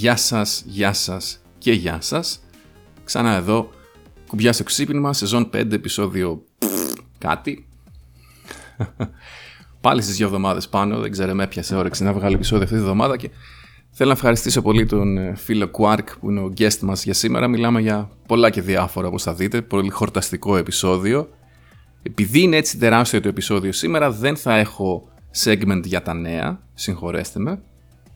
Γεια σας, γεια σας και γεια σας. Ξανά εδώ, κουμπιά στο ξύπνημα, σεζόν 5, επεισόδιο κάτι. Πάλι στις δύο εβδομάδες πάνω, δεν ξέρω με έπιασε όρεξη να βγάλει επεισόδιο αυτή τη εβδομάδα και θέλω να ευχαριστήσω πολύ τον ε, φίλο Quark που είναι ο guest μας για σήμερα. Μιλάμε για πολλά και διάφορα όπως θα δείτε, πολύ χορταστικό επεισόδιο. Επειδή είναι έτσι τεράστιο το επεισόδιο σήμερα δεν θα έχω segment για τα νέα, συγχωρέστε με.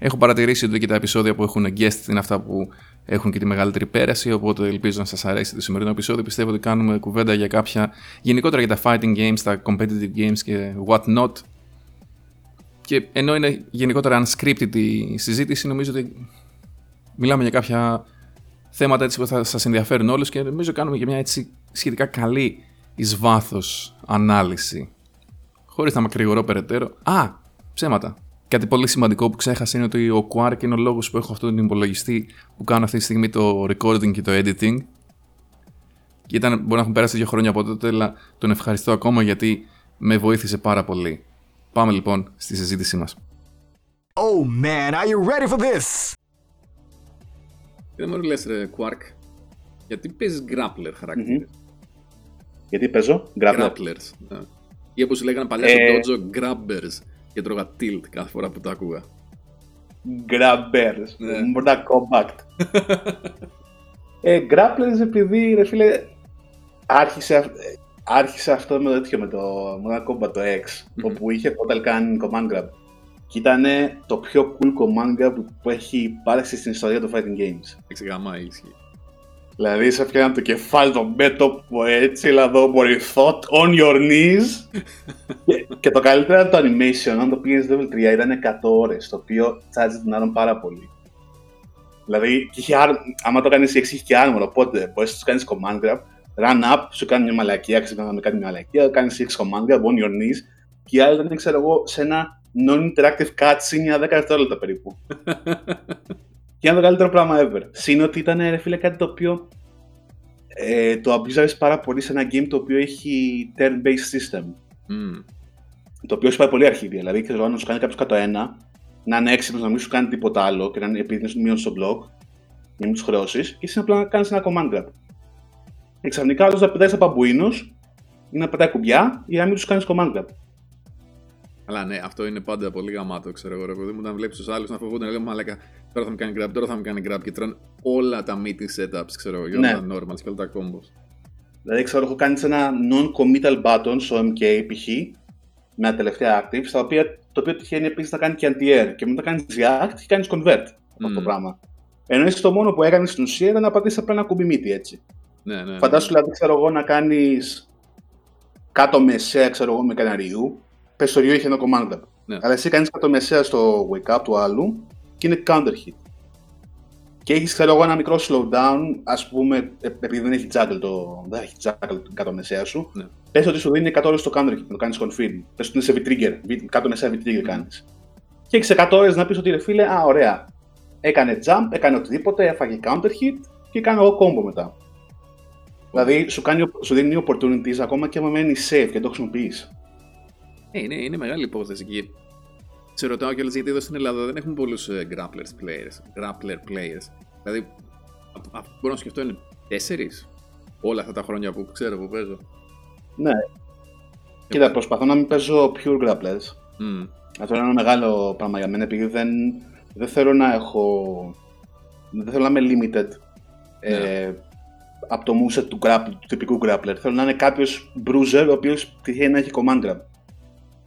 Έχω παρατηρήσει ότι και τα επεισόδια που έχουν guest είναι αυτά που έχουν και τη μεγαλύτερη πέραση, οπότε ελπίζω να σας αρέσει το σημερινό επεισόδιο. Πιστεύω ότι κάνουμε κουβέντα για κάποια, γενικότερα για τα fighting games, τα competitive games και what not. Και ενώ είναι γενικότερα unscripted η συζήτηση, νομίζω ότι μιλάμε για κάποια θέματα έτσι που θα σας ενδιαφέρουν όλους και νομίζω κάνουμε και μια έτσι σχετικά καλή εις βάθος ανάλυση. Χωρίς να μακρηγορώ περαιτέρω. Α, ψέματα. Κάτι πολύ σημαντικό που ξέχασα είναι ότι ο Quark είναι ο λόγος που έχω αυτόν τον υπολογιστή που κάνω αυτή τη στιγμή το recording και το editing. Και ήταν, μπορεί να έχουν πέρασει δύο χρόνια από τότε, αλλά τον ευχαριστώ ακόμα γιατί με βοήθησε πάρα πολύ. Πάμε λοιπόν στη συζήτησή μας. Oh man, are you ready for this? Δεν μου λες ρε Quark, γιατί παίζεις grappler χαρακτήρες; Γιατί παίζω; Grappler. Grapplers. Ναι. Ή όπως λέγανε παλιά στο Ε. dojo, grabbers. Και τρώγα tilt κάθε φορά που το άκουγα. Grabbers. Ναι. Mortal Kombat. ε, grapplers επειδή, ρε φίλε, άρχισε, αυ- ε, άρχισε αυτό με το τέτοιο, με το Mortal Kombat το X, Μμμ. όπου είχε Total Can Command Grab. Και ήταν το πιο cool command grab που έχει υπάρξει στην ιστορία των fighting games. Εξηγαμά ισχύει. Δηλαδή σε φτιάχνει το κεφάλι το μέτωπο έτσι, δηλαδή μπορεί thought on your knees. και, και το καλύτερο ήταν το animation, αν το πήγες level 3 ήταν 100 ώρες, το οποίο τσάζει την άρμο πάρα πολύ. Δηλαδή, και είχε, arm- άμα το κάνεις εξή είχε και armor, οπότε μπορείς να τους κάνεις command grab, run up, σου κάνει μια μαλακία, ξεκινά να κάνει μια μαλακία, κάνεις 6 command grab on your knees, και η άλλη ήταν, ξέρω εγώ, σε ένα non-interactive cutscene για 10 δευτερόλεπτα περίπου. Και είναι το καλύτερο πράγμα ever. Συν ότι ήταν ρε φίλε κάτι το οποίο ε, το αμπίζαρες πάρα πολύ σε ένα game το οποίο έχει turn-based system. Μμμ. Το οποίο σου πάει πολύ αρχίδια. Δηλαδή, ξέρω, να σου κάνει κάποιος κάτω ένα, να είναι έξυπνος, να μην σου κάνει τίποτα άλλο και να είναι επειδή είναι μείον στο block, για να μην τους χρεώσεις, και εσύ απλά να κάνεις ένα command grab. Και ξαφνικά άλλο να πετάει στα μπαμπουίνου ή να πετάει κουμπιά για να μην τους κάνεις command grab. Αλλά ναι, αυτό είναι πάντα πολύ γαμάτο, ξέρω εγώ. Ρε παιδί μου, όταν βλέπεις τους άλλους να φοβούνται, λέει Μαλάκα, τώρα θα μου κάνει grab, τώρα θα μου κάνει grab και τρώνε όλα τα meaty setups, ξέρω εγώ, για όλα Ναι. τα normals και όλα τα combos. Δηλαδή, ξέρω, έχω κάνει σε ένα non-committal button στο MK π.χ. με τα τελευταία active, στα οποία, το οποίο τυχαίνει επίσης να κάνει και anti-air. Και μετά κάνεις react και κάνεις convert από αυτό το Μμμ. πράγμα. Ενώ εσύ το μόνο που έκανες στην ουσία ήταν να πατήσεις απλά ένα κουμπί μύτη έτσι. Ναι, ναι. ναι. Φαντάσου δηλαδή, ξέρω εγώ, να κάνεις κάτω μεσαία, ξέρω εγώ, με καναριού. Πες το ριό είχε ένα command grab. Ναι. Αλλά εσύ κάνεις κάτω μεσαία στο wake up του άλλου και είναι counter hit. Και έχεις, ξέρω εγώ, ένα μικρό slowdown, ας πούμε, ε, επειδή δεν έχει juggle το. Δεν έχει juggle το κάτω μεσαία σου. Ναι. Πες ότι σου δίνει 100 ώρες το counter hit, να το κάνεις confirm. Πες ότι είναι σε V-trigger, V- κάτω μεσαία V-trigger κάνεις. Και έχεις 100 ώρες να πεις ότι ρε φίλε, α, ωραία. Έκανε jump, έκανε οτιδήποτε, έφαγε counter hit και κάνω εγώ combo μετά. Δηλαδή σου, κάνει, σου δίνει opportunities ακόμα και άμα μένεις safe και το χρησιμοποιείς. Ε, είναι, είναι μεγάλη υπόθεση και σε ρωτάω κιόλας γιατί εδώ στην Ελλάδα δεν έχουμε πολλούς grapplers players. Grappler players. Δηλαδή, α- α- μπορώ να σκεφτώ είναι τέσσερις όλα αυτά τα χρόνια που ξέρω που παίζω. Ναι. Κοίτα, προσπαθώ να μην παίζω pure grapplers. Μμ. Αυτό είναι ένα μεγάλο πράγμα για μένα επειδή δεν, δεν θέλω να έχω. Δεν θέλω να είμαι limited ε, από το moveset του, grapple, του τυπικού grappler. Θέλω να είναι κάποιος bruiser ο οποίος τυχαίνει να έχει command grab.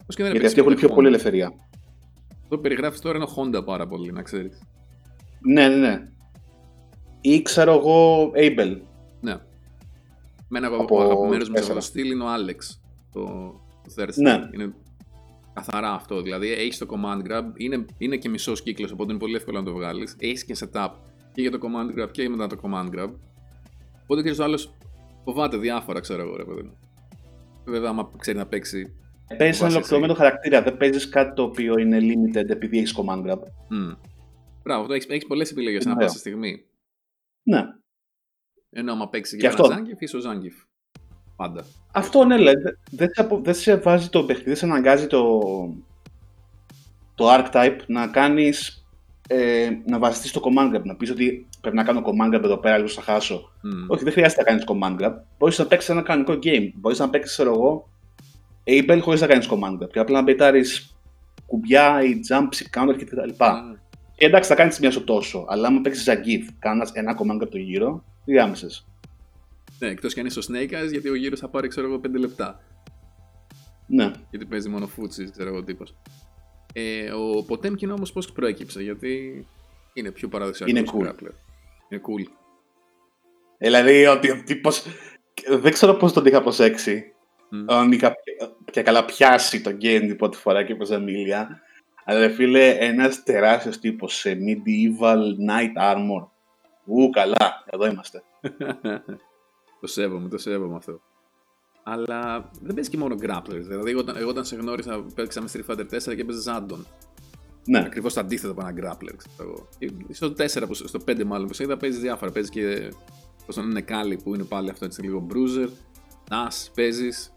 Πώς και δεν Γιατί έπαιξες αυτοί έχουν ποτέ πιο πολύ Honda. ελευθερία. Αυτό που περιγράφεις τώρα είναι ο Honda πάρα πολύ, να ξέρεις. Ναι, ναι, ναι. Ή ξέρω εγώ Abel. Ναι. Μένα από, Από ο αγαπημένο μου σε αυτό τέσσερα. το στυλ είναι ο Alex. Το, το third Ναι. style. Είναι καθαρά αυτό. Δηλαδή έχει το command grab, είναι, είναι και μισός κύκλος, οπότε είναι πολύ εύκολο να το βγάλεις. Έχεις και setup και για το command grab και μετά το command grab. Οπότε ξέρεις ο άλλος φοβάται διάφορα, ξέρω εγώ, ρε παιδί μου. Βέβαια, άμα ξέρει να παίξει. Παίζεις ένα Βάσει ολοκληρωμένο χαρακτήρα. Δεν παίζεις κάτι το οποίο είναι limited επειδή έχεις command grab. Μμ. Μπράβο, έχεις έχεις πολλές επιλογές ανά Ωραίο. πάσα στιγμή. Ναι. Ενώ άμα παίξεις Και και ένα αυτό. Zangief, είσαι ο Zangief. Πάντα. Αυτό ναι, δηλαδή δεν- δεν σε, απο- δεν σε βάζει το παιχνίδι, δεν σε αναγκάζει το, το archetype να κάνεις ε, να βασιστείς στο command grab. Να πεις ότι πρέπει να κάνω command grab εδώ πέρα, λίγο θα χάσω. Μμ. Όχι, δεν χρειάζεται να κάνεις command grab. Μπορείς να παίξεις ένα κανονικό game. Μπορείς να παίξεις, ξέρω εγώ, Abel χωρίς να κάνεις command grab. Και απλά να πετάρει κουμπιά ή jump, counter κτλ. Μμ. Και εντάξει, θα κάνεις μια σου τόσο. Αλλά άμα παίξεις Zangief, κάνοντα ένα command grab το γύρο, διάμεσε. Ναι, εκτός κι αν είσαι ο Snake Eyes, γιατί ο γύρος θα πάρει, ξέρω εγώ, 5 λεπτά. Ναι. Γιατί παίζει μόνο φούτσι, ξέρω εγώ τύπος. Ε, ο Ποτέμκιν όμως πώς προέκυψε, γιατί είναι πιο παραδοσιακός. Είναι cool. Είναι cool. Δηλαδή ότι ο τύπο. Δεν ξέρω πώς τον είχα προσέξει. Μμ. Αν είχα και καλά πιάσει τον game την πρώτη φορά και έπαιζα Μίλια. Αλλά ρε φίλε, ένας τεράστιος τύπος σε medieval knight armor. Ου, καλά, εδώ είμαστε. το σέβομαι, το σέβομαι αυτό. Αλλά δεν παίζει και μόνο grapplers. Δηλαδή, εγώ, όταν- εγώ όταν σε γνώρισα, παίξαμε Street Fighter 4 και έπαιζε Zandon. Ναι, Ακριβώς το αντίθετο από ένα grappler, ξέρω εγώ. Και Στο 4, που, στο 5 μάλλον που σε είδα, παίζει διάφορα. Παίζει και. Πώς τον είναι Κάλι που είναι πάλι αυτό έτσι λίγο bruiser. Nas, παίζεις.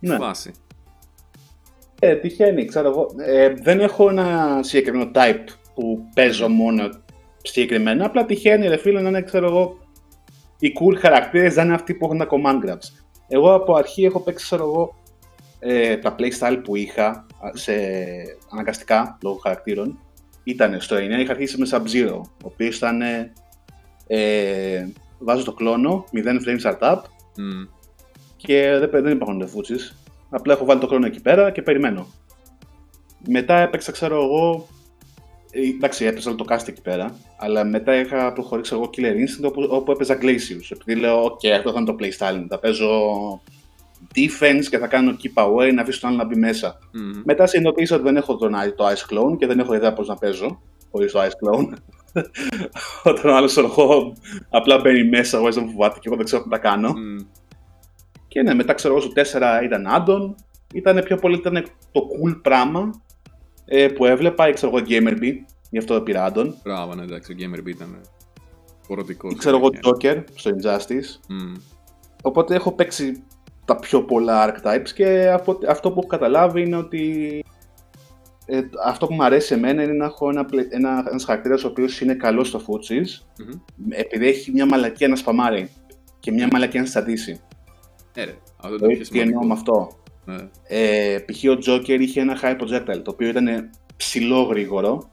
Ναι. Φάση. ε, τυχαίνει, ξέρω εγώ. Ε, δεν έχω ένα συγκεκριμένο type που παίζω μόνο συγκεκριμένα. Απλά τυχαίνει, ρε φίλε, να είναι, ξέρω εγώ, οι cool χαρακτήρες να είναι αυτοί που έχουν τα command grabs. Εγώ από αρχή έχω παίξει, ξέρω εγώ, ε, τα playstyle που είχα α, σε αναγκαστικά λόγω χαρακτήρων. Ήταν στο 9, είχα αρχίσει με Sub-Zero, ο οποίος ήταν. Ε, ε, βάζω το κλόνο, 0 frame startup Μμ. Και δεν, δεν υπάρχουν λεφούτσις. Απλά έχω βάλει το χρόνο εκεί πέρα και περιμένω. Μετά έπαιξα, ξέρω εγώ. ε, Εντάξει, έπαιζα όλο το cast εκεί πέρα. Αλλά μετά είχα προχωρήσει εγώ Killer Instinct όπου, όπου έπαιζα Glacius. Επειδή λέω, OK, αυτό θα είναι το playstyle. Θα παίζω defense και θα κάνω keep away να αφήσω τον άλλο να μπει μέσα. Μμ. Μετά συνειδητοποίησα ότι δεν έχω τον, το Ice Clone και δεν έχω ιδέα πώς να παίζω χωρίς το Ice Clone. Όταν ο άλλος εγώ απλά μπαίνει μέσα, εγώ δεν φοβάται και εγώ δεν ξέρω τι να κάνω. Μμ. Και ναι, μετά ξέρω εγώ στο 4 ήταν Addon. Ήταν πιο πολύ ήταν το cool πράγμα ε, που έβλεπα, ή ξέρω εγώ Gamerby, γι' αυτό πήρα Addon. Μπράβο, ναι, εντάξει, ο Gamer B ήταν χωροτικό. Ή ξέρω εγώ Joker στο Injustice. Οπότε έχω παίξει τα πιο πολλά archetypes και αυτό, αυτό που έχω καταλάβει είναι ότι ε, αυτό που μου αρέσει εμένα είναι να έχω ένα, πλε- ένα, ένας χαρακτήρας ο οποίος είναι καλός στο footsies επειδή έχει μια μαλακία να σπαμάρει και μια μαλακία να στατήσει. Ναι, ρε, αυτό το πιο Τι εννοώ με αυτό. Ναι. Ε, π.χ. ο Joker είχε ένα high projectile το οποίο ήταν ψηλό γρήγορο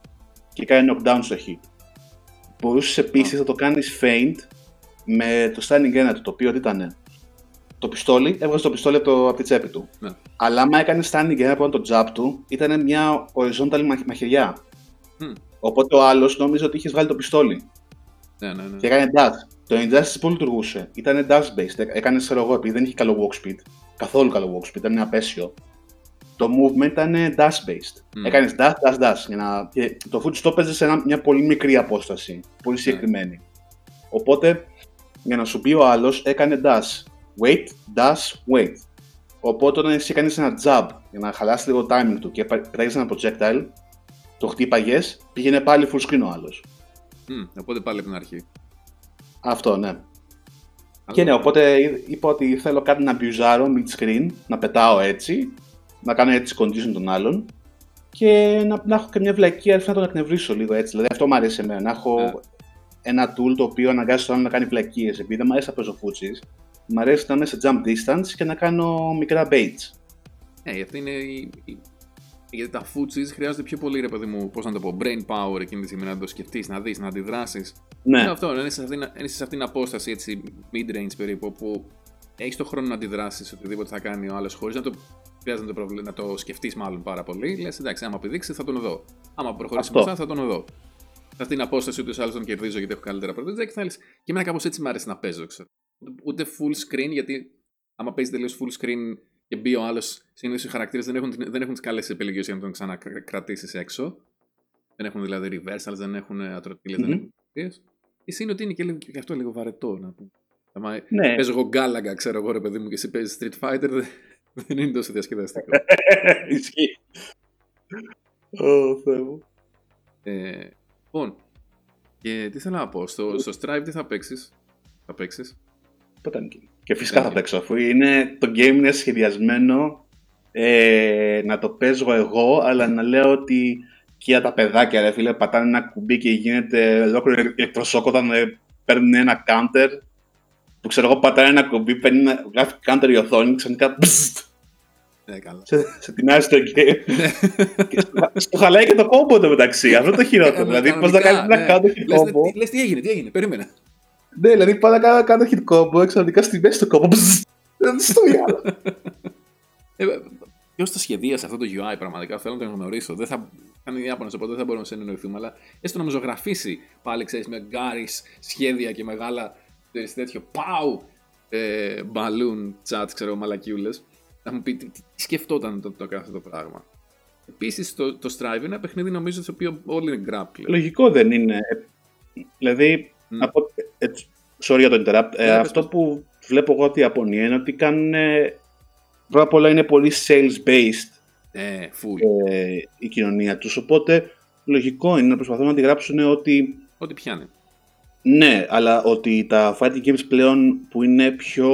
και κάνει knockdown στο hit. Μπορούσες επίσης να το κάνεις feint με το standing energy το οποίο τι ήταν. Το πιστόλι, έβγαζε το πιστόλι από, το, από τη τσέπη του. Ναι. Αλλά άμα έκανες standing energy από το jab του, ήταν μια horizontal μαχ- μαχαιριά. Μμ. Οπότε ο άλλος νόμιζε ότι είχες βγάλει το πιστόλι Ναι, ναι, ναι. και έκανε dash. Το Injustice που λειτουργούσε ήταν dash based. Έκανε, ξέρω εγώ, επειδή δεν είχε καλό walk speed, καθόλου καλό walk speed, ήταν απέσιο. Το movement ήταν dash based. Μμ. Έκανες dash, dash, dash. Για να... και το foot το έπαιζε σε ένα- μια πολύ μικρή απόσταση. Πολύ συγκεκριμένη. Οπότε, για να σου πει ο άλλος, έκανε dash. Wait, dash, wait. Οπότε, όταν εσύ έκανε ένα jab για να χαλάσει λίγο το timing του και πετάγεις ένα projectile, το χτύπαγες, πήγαινε πάλι full screen ο άλλος. Μμ, Οπότε πάλι από την αρχή. Αυτό, ναι. Και ναι, οπότε είπα ότι θέλω κάτι να μπιουζάρω mid screen, να πετάω έτσι, να κάνω έτσι condition των άλλων και να, να έχω και μια βλακία να τον εκνευρίσω λίγο έτσι. Δηλαδή αυτό μου αρέσει εμένα, να έχω Ναι. ένα tool το οποίο αναγκάζει τον άλλο να κάνει βλακίες. Επειδή δεν μου αρέσει να παίζω φούτσις, μου αρέσει να είμαι σε jump distance και να κάνω μικρά baits. Ναι, αυτή είναι η, η- Γιατί τα footsies χρειάζονται πιο πολύ, ρε παιδί μου, πώς να το πω, brain power εκείνη τη στιγμή να το σκεφτείς, να δεις, να αντιδράσεις. Ναι, Είναι αυτό, να είσαι σε αυτήν, να είσαι σε αυτήν την απόσταση έτσι, mid-range περίπου, όπου έχεις το χρόνο να αντιδράσεις οτιδήποτε θα κάνει ο άλλος χωρίς να το χρειάζεται να το, προβλε... να το σκεφτείς μάλλον πάρα πολύ. Λες, εντάξει, άμα πηδήξεις θα τον δω. Άμα προχωρήσεις Αυτό. μπροστά θα τον δω. Σε αυτήν την απόσταση ούτε ο άλλο τον κερδίζω γιατί έχω καλύτερα προβλήματα και θα λες, Και εμένα κάπως έτσι μου αρέσει να παίζω, ξέρω. Ούτε full screen, γιατί άμα παίζεις τελείως full screen και μπει ο άλλος, συνήθως οι χαρακτήρες δεν έχουν, την- δεν έχουν τις καλές επιλογές για να τον ξανακρατήσεις έξω. Δεν έχουν δηλαδή reversals, δεν έχουν ατροτήλες, δεν Μμμ. έχουν επιλογές. Η είναι ότι είναι και, λίγο, και αυτό λίγο βαρετό να πούμε. Άμα ναι. παίζω εγώ γκάλαγκα, ξέρω εγώ ρε παιδί μου, και εσύ παίζεις Street Fighter, δεν, δεν είναι τόσο διασκεδαστικό. Ισχύει. Ω, Θεέ μου. ε, λοιπόν, και τι θέλω να πω, στο, στο Strive τι θα παίξεις; Θα παίξεις; Ποτάμι. Και φυσικά θα Ναι. παίξω αφού είναι, το game είναι σχεδιασμένο ε, να το παίζω εγώ, αλλά να λέω ότι ηλικία τα παιδάκια, ρε φίλε, πατάνε ένα κουμπί και γίνεται ολόκληρο ηλεκτροσόκ όταν ε, παίρνουν ένα counter. Που ξέρω εγώ, πατάνε ένα κουμπί, παίρνει ένα, γράφει counter η οθόνη, ξαφνικά μπζζτ, Ναι, καλά. σε, σε τεινάζει το game. και στο, στο χαλάει και το κόμπο το μεταξύ. Αυτό το χειρότερο. δηλαδή, πώ να κάνει ένα counter hit Λες, combo. τι- λες τι έγινε, τι έγινε, περίμενε. Ναι, δηλαδή πάω να κάνω ένα counter hit combo, ξαφνικά στη μέση του κόμπο. μπζζτ, Δεν στο διάλογο. Ε, Ποιος το σχεδίασε αυτό το UI πραγματικά, θέλω να το γνωρίσω. Δεν θα κάνει Ιάπωνα, οπότε δεν θα μπορούμε να σε εννοηθούμε, αλλά έστω να μου ζωγραφίσει πάλι, ξέρεις, με γκάρις σχέδια και μεγάλα ξέρεις, τέτοιο πάου ε, balloon chat, ξέρω, μαλακιούλες. Να μου πει τι, τι σκεφτόταν το, το κάθε αυτό το πράγμα. Επίσης, το, το Strive είναι ένα παιχνίδι νομίζω στο οποίο όλοι είναι grappler. Λογικό δεν είναι. Δηλαδή, Μμ. Από, ε, sorry για το interrupt. Ε, Ναι, αυτό πες. που βλέπω εγώ από τη Ιαπωνία είναι ότι κάνουν. ε, Πρώτα απ' όλα είναι πολύ sales-based Ε, full. ε, η κοινωνία τους, οπότε λογικό είναι να προσπαθούν να αντιγράψουν ότι Ό,τι πιάνει. ναι, αλλά ότι τα fighting games πλέον που είναι πιο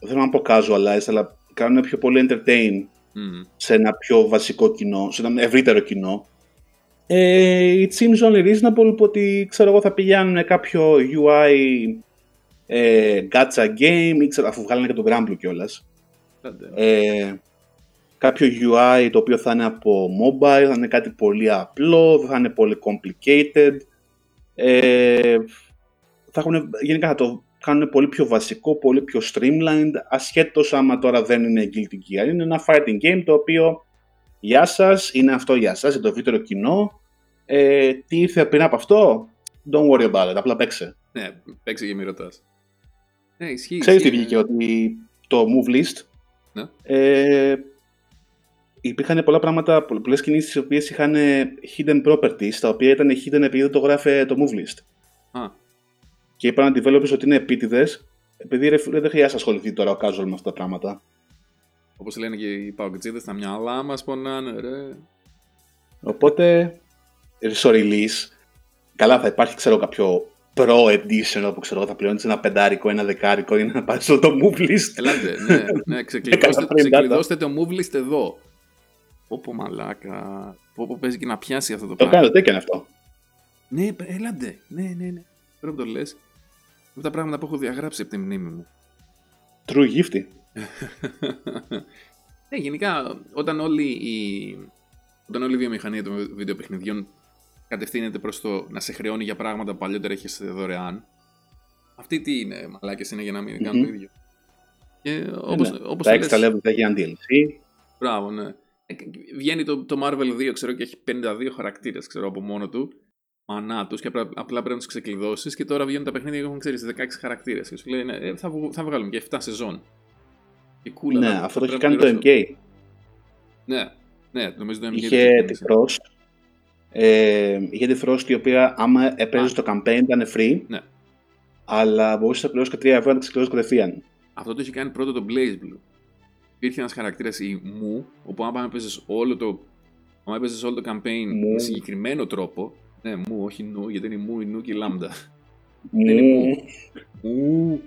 δεν θέλω να πω casualized, αλλά κάνουν πιο πολύ entertain Μμ. σε ένα πιο βασικό κοινό, σε ένα ευρύτερο κοινό. Ε, it seems only reasonable που ότι ξέρω εγώ θα πηγαίνουν κάποιο UI ε, gacha game ή ξέρω, αφού βγάλανε και το Granblue κιόλας. Άντε. Ε, κάποιο UI το οποίο θα είναι από mobile, θα είναι κάτι πολύ απλό, δεν θα είναι πολύ complicated. Ε, θα έχουν, γενικά θα το κάνουν πολύ πιο βασικό, πολύ πιο streamlined, ασχέτως άμα τώρα δεν είναι Guilty Gear. Είναι ένα fighting game το οποίο γεια σας, είναι αυτό για σας, για το ευρύτερο κοινό. Ε, τι ήρθε πριν από αυτό, don't worry about it, απλά παίξε. Ναι, παίξει και μη ρωτάς. Ναι, ισχύει. Ξέρεις τι ισχύει, βγήκε, ναι. ότι το move list Ναι. ε, υπήρχαν πολλά πράγματα, πολλές κινήσεις οι οποίες είχαν hidden properties, τα οποία ήταν hidden επειδή δεν το γράφε το move list. Α, Και είπαν οι developers ότι είναι επίτηδες, επειδή ρε, φίλε, δεν χρειάζεται να ασχοληθεί τώρα ο casual με αυτά τα πράγματα. όπως λένε και οι παουτζίδες, τα μυαλά μας πονάνε, ρε. Οπότε, στο release, καλά θα υπάρχει ξέρω κάποιο pro edition όπου ξέρω θα πληρώνεις ένα πεντάρικο, ένα δεκάρικο για να πάρεις το move list. Ελάτε, ναι, ναι, ξεκλειδώστε, Έκανα πριν ξεκλειδώστε το move list εδώ. Πω μαλάκα, πω πω παίζει και να πιάσει αυτό το Το πράγμα. κάνω, τι έκανε αυτό. Ναι, παι- έλατε, ναι, ναι, ναι. Τώρα που το λες, από τα πράγματα που έχω διαγράψει από τη μνήμη μου. True gifty. ναι, γενικά, όταν όλη η, όταν όλη η βιομηχανία των βιντεοπαιχνιδιών κατευθύνεται προς το να σε χρεώνει για πράγματα που παλιότερα έχεις δωρεάν, αυτή τι είναι, μαλάκες είναι για να μην κάνουν το Μμμ. ίδιο. Και όπως, Ναι, όπως τα το extra λες, level θα έγιναν DLC. Μπράβο, ναι. Ε, Βγαίνει το, το Marvel 2, ξέρω, και έχει 52 χαρακτήρες, ξέρω, από μόνο του. Μανά τους και απλά, απλά πρέπει να τους ξεκλειδώσεις. Και τώρα βγαίνουν τα παιχνίδια και έχουν ξέρεις 16 χαρακτήρες. Και σου λέει, ναι, ε, θα, βγ- θα βγάλουμε και 7 σεζόν. Και κούλα. ναι, θα- αυτό το θα έχει πρέπει κάνει να το πληρώσω. MK. Ναι, ναι, νομίζω το MK. Είχε το τη ξεκίνησε. Frost. Ε, είχε τη Frost η οποία άμα έπαιζε Α. το campaign ήταν free. Ναι. Αλλά μπορούσε να πληρώσει και 3 ευρώ να τα ξεκλειδώσει κατευθείαν. Αυτό το είχε κάνει πρώτο το Blaze Blue. Υπήρχε ένας χαρακτήρας η Μου, όπου άμα έπαιζες όλο το. Άμα έπαιζες όλο το campaign Μου. με συγκεκριμένο τρόπο. Ναι, μου, όχι νου, γιατί είναι η μου, η νου και η λάμδα. είναι Μου. Ου,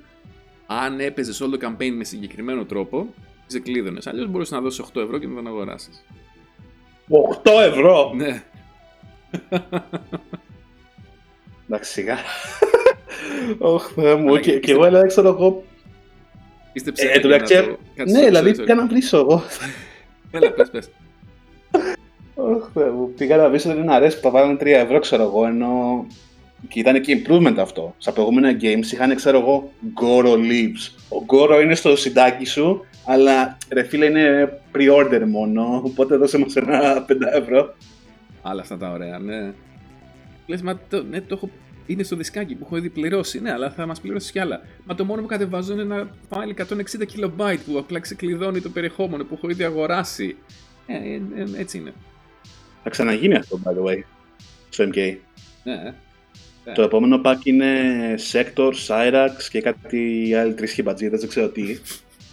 αν έπαιζες όλο το campaign με συγκεκριμένο τρόπο, ξεκλείδωνες. Αλλιώς μπορούσες να δώσεις 8 ευρώ και να τον αγοράσεις. 8 ευρώ! Ναι. Εντάξει, σιγά. Ωχ, Θεέ μου. Αλλά Και, και και εγώ έλεγα, ξέρω εγώ. Είστε Ε, ψεύτικοι εν τω να μεταξύ, το- Κάτσε, Ναι, sorry, δηλαδή sorry, sorry. πήγα να βρίσω εγώ. Έλα, πες, πες. Ωχ, Θεέ μου. Πήγα να βρίσω ένα αρέσει που θα βάλανε 3 ευρώ, ξέρω εγώ, ενώ. Και ήταν και improvement αυτό. Στα προηγούμενα games είχαν, ξέρω εγώ, Goro Leaves. Ο Goro είναι στο συντάκι σου, αλλά ρε φίλε είναι pre-order μόνο. Οπότε δώσε μας ένα 5 ευρώ. Άλλα αυτά τα ωραία, ναι. Λες, μα το, ναι, το έχω... Είναι στο δισκάκι που έχω ήδη πληρώσει. Ναι, αλλά θα μας πληρώσεις κι άλλα. Μα το μόνο που κατεβάζω είναι ένα file 160 KB που απλά ξεκλειδώνει το περιεχόμενο που έχω ήδη αγοράσει. Ε, ε, ε, έτσι είναι. Θα ξαναγίνει αυτό, by the way, στο MK. Ναι, ε. Το επόμενο pack είναι Sector, Cyrax και κάτι άλλοι τρεις χιμπατζίδες, δεν ξέρω τι.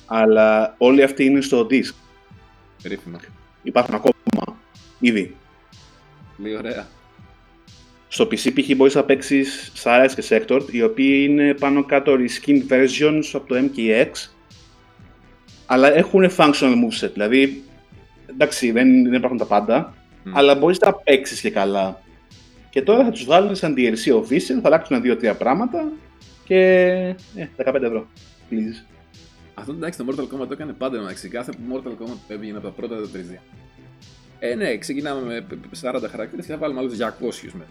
Αλλά όλοι αυτοί είναι στο disc. περίφημα. Υπάρχουν ακόμα. Ήδη. Πολύ ωραία. Στο PC π.χ. μπορείς να παίξεις Cyrax και Sector, οι οποίοι είναι πάνω κάτω reskin versions από το MKX, αλλά έχουν functional moveset, δηλαδή, εντάξει, δεν, δεν υπάρχουν τα πάντα, αλλά μπορείς να παίξεις και καλά. Και τώρα θα τους βάλουν σαν DLC official, θα αλλάξουν δύο-τρία πράγματα και. Ε, 15 ευρώ. Please. Αυτό εντάξει, το Mortal Kombat το έκανε πάντα μεταξύ. Κάθε Mortal Kombat που έβγαινε από τα πρώτα τα 3D. Ε, ναι, ξεκινάμε με 40 χαρακτήρες και θα βάλουμε άλλους 200 με.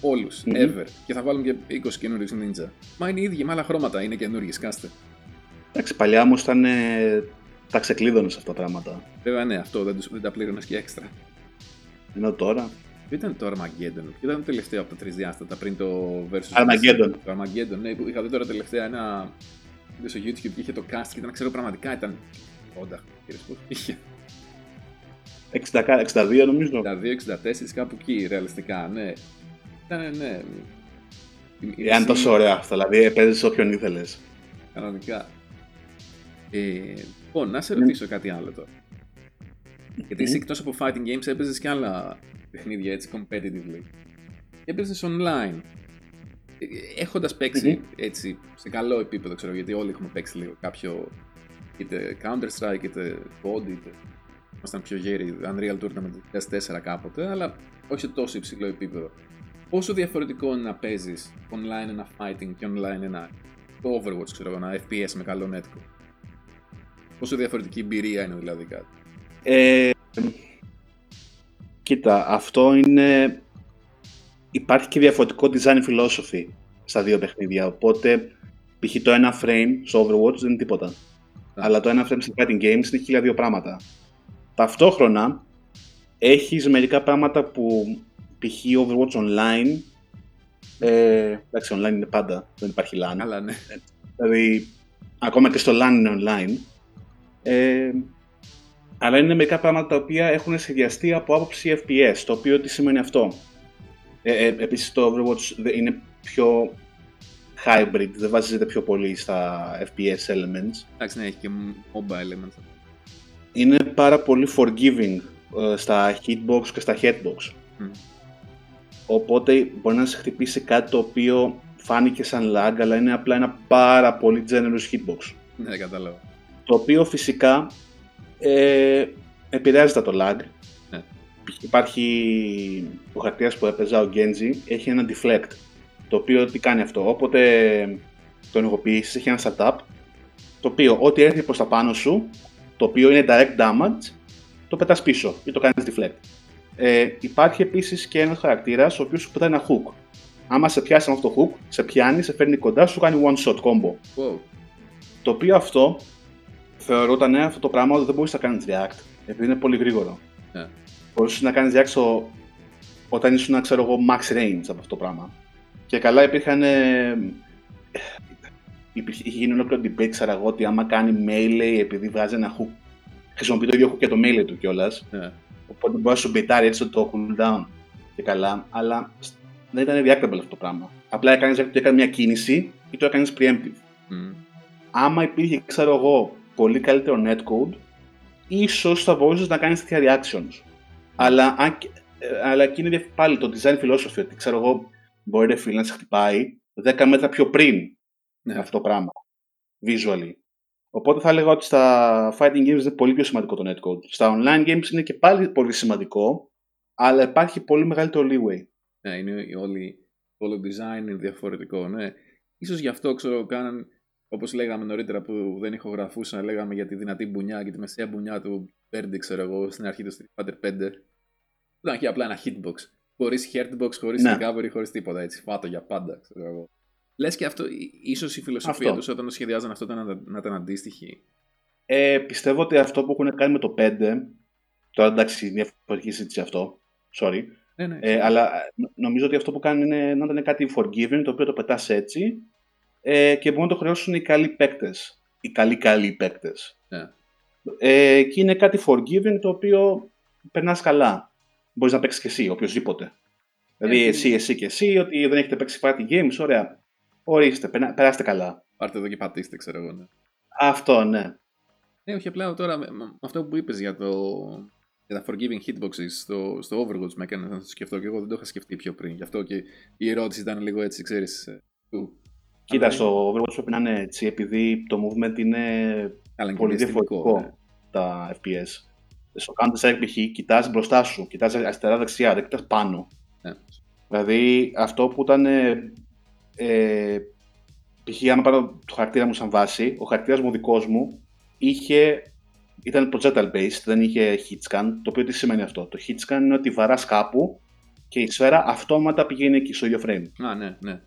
Όλους, mm-hmm. ever. Και θα βάλουμε και 20 καινούριους ninja. Μα είναι οι ίδιοι με άλλα χρώματα, είναι καινούριοι, σκάστε. Εντάξει, παλιά όμως ήταν. Ε, τα ξεκλείδωνες αυτά τα πράγματα. Βέβαια, ναι, αυτό δεν, δεν τα πλήρωνες και έξτρα. Ενώ τώρα. Ποιο ήταν το Armageddon, ποιο ήταν το τελευταίο από τα τρισδιάστατα πριν το Versus. Armageddon; Το Armageddon, ναι, που είχα δει τώρα τελευταία ένα στο YouTube και είχε το cast και ήταν, ξέρω πραγματικά ήταν 80 κύριε πώ είχε. 60, 62 νομίζω. 62-64 κάπου εκεί ρεαλιστικά, ναι. Ήταν, ναι. Ήταν τόσο ωραία αυτό, δηλαδή έπαιζε όποιον ήθελες. Κανονικά. Ε, λοιπόν, να σε ρωτήσω κάτι άλλο τώρα. Γιατί εσύ εκτός από fighting games έπαιζες και άλλα παιχνίδια έτσι competitively. Έπαιζες online. Έχοντας παίξει έτσι σε καλό επίπεδο, ξέρω γιατί όλοι έχουμε παίξει λίγο κάποιο είτε Counter-Strike είτε COD είτε ήμασταν πιο γέροι, Unreal Tournament 2004 κάποτε, αλλά όχι σε τόσο υψηλό επίπεδο. Πόσο διαφορετικό είναι να παίζεις online ένα fighting και online ένα Overwatch, ξέρω ένα FPS με καλό netcode; Πόσο διαφορετική εμπειρία είναι δηλαδή κάτι; Ε, κοίτα, αυτό είναι... Υπάρχει και διαφορετικό design philosophy στα δύο παιχνίδια, οπότε π.χ. το ένα frame στο Overwatch δεν είναι τίποτα. Αλλά το ένα frame σε fighting games είναι χίλια δύο πράγματα. Ταυτόχρονα έχεις μερικά πράγματα που π.χ. Overwatch Online ε, εντάξει, online είναι πάντα, δεν υπάρχει LAN. Αλλά ναι. Δηλαδή, ακόμα και στο LAN είναι online. Ε, αλλά είναι μερικά πράγματα τα οποία έχουν σχεδιαστεί από άποψη FPS, το οποίο τι σημαίνει αυτό. Ε, ε, επίσης το Overwatch είναι πιο hybrid, δεν βασίζεται πιο πολύ στα FPS elements. Εντάξει, ναι, έχει και mobile elements. Είναι πάρα πολύ forgiving ε, στα hitbox και στα headbox. Οπότε μπορεί να σε χτυπήσει κάτι το οποίο φάνηκε σαν lag, αλλά είναι απλά ένα πάρα πολύ generous hitbox. Ναι, κατάλαβα. Το οποίο φυσικά ε, επηρεάζεται το lag. Ναι. Υπάρχει ο χαρακτήρας που έπαιζα, ο Genji, έχει ένα deflect. Το οποίο τι κάνει αυτό, όποτε τον ενεργοποιήσεις έχει ένα startup, το οποίο ό,τι έρθει προς τα πάνω σου, το οποίο είναι direct damage, το πετάς πίσω ή το κάνεις deflect. Ε, υπάρχει επίσης και ένας χαρακτήρας ο οποίος σου πετάει ένα hook. Άμα σε πιάσει με αυτό το hook, σε πιάνει, σε φέρνει κοντά, σου κάνει one shot combo. Wow. Το οποίο αυτό θεωρούταν αυτό το πράγμα ότι δεν μπορείς να κάνεις react, επειδή είναι πολύ γρήγορο. Yeah. Μπορούσε να κάνεις react στο... όταν ήσουν, ξέρω εγώ, max range από αυτό το πράγμα. Και καλά υπήρχαν. Ε... Υπήρχε, είχε γίνει ολόκληρο debate, ξέρω εγώ, ότι άμα κάνει melee επειδή βγάζει ένα hook, χρησιμοποιεί το ίδιο hook και το melee του κιόλας. Yeah. Οπότε μπορεί να σου μπιτάρει έτσι το cooldown και καλά, αλλά δεν ήταν reactable αυτό το πράγμα. Απλά έκανες έκανε μια κίνηση ή το έκανες preemptive. Mm. Άμα υπήρχε, ξέρω εγώ, πολύ καλύτερο netcode, ίσως θα μπορούσες να κάνεις τέτοια reactions. Αλλά, αν, ε, αλλά εκεί είναι πάλι το design philosophy, ότι ξέρω εγώ, μπορεί ρε φίλε να σε χτυπάει 10 μέτρα πιο πριν ναι. αυτό το πράγμα. Visually. Οπότε θα έλεγα ότι στα fighting games είναι πολύ πιο σημαντικό το netcode. Στα online games είναι και πάλι πολύ σημαντικό, αλλά υπάρχει πολύ μεγαλύτερο leeway. Ναι, είναι όλη, όλο το design είναι διαφορετικό, ναι. Ίσως γι' αυτό ξέρω κάναν, όπως λέγαμε νωρίτερα που δεν ηχογραφούσαν, λέγαμε για τη δυνατή μπουνιά και τη μεσαία μπουνιά του Birdie, ξέρω εγώ, στην αρχή του Street Fighter 5. Ήταν και απλά ένα hitbox. Χωρίς heartbox, χωρίς ναι. recovery, χωρίς τίποτα έτσι. Φάτο για πάντα, ξέρω εγώ. Λες και αυτό, ίσως η φιλοσοφία τους όταν το σχεδιάζαν αυτό ήταν, να ήταν αντίστοιχη. Ε, πιστεύω ότι αυτό που έχουν κάνει με το 5. Τώρα εντάξει, διαφορετική συζήτηση αυτό. Sorry. Ναι, ναι, ε, αλλά νομίζω ότι αυτό που κάνουν είναι να ήταν κάτι forgiving, το οποίο το πετάς έτσι ε, και μπορούν να το χρεώσουν οι καλοί παίκτες. Οι καλοί καλοί παίκτες. Ναι. Ε, και είναι κάτι forgiving το οποίο περνάς καλά. Μπορείς να παίξεις και εσύ, οποιοδήποτε. Δηλαδή, εσύ, εσύ και εσύ, ότι δεν έχετε παίξει party games, ωραία. Ορίστε, περάστε καλά. Πάρτε εδώ και πατήστε, ξέρω εγώ. Ναι. Αυτό, ναι. Ναι, όχι απλά τώρα με, με αυτό που είπες για, το, για τα forgiving hitboxes στο, στο Overwatch με έκανε να το σκεφτώ και εγώ δεν το είχα σκεφτεί πιο πριν. Γι' αυτό και η ερώτηση ήταν λίγο έτσι, ξέρεις. Ε, Κοίτας, Αλλά... στο Overwatch πρέπει να είναι έτσι, επειδή το movement είναι Καλά, πολύ διαφορετικό ναι. τα FPS. στο Counter Strike π.χ. κοιτάς μπροστά σου, κοιτάς αριστερά-δεξιά, δεν κοιτάς πάνω. Ναι. Δηλαδή αυτό που ήταν. Ε, ε, π.χ. άμα πάρω το χαρακτήρα μου σαν βάση, ο χαρακτήρας μου δικός μου είχε, ήταν projectile based, δεν είχε hitscan. Το οποίο τι σημαίνει αυτό; Το hitscan είναι ότι βαράς κάπου και η σφαίρα αυτόματα πηγαίνει εκεί στο ίδιο frame. Α, ναι, ναι.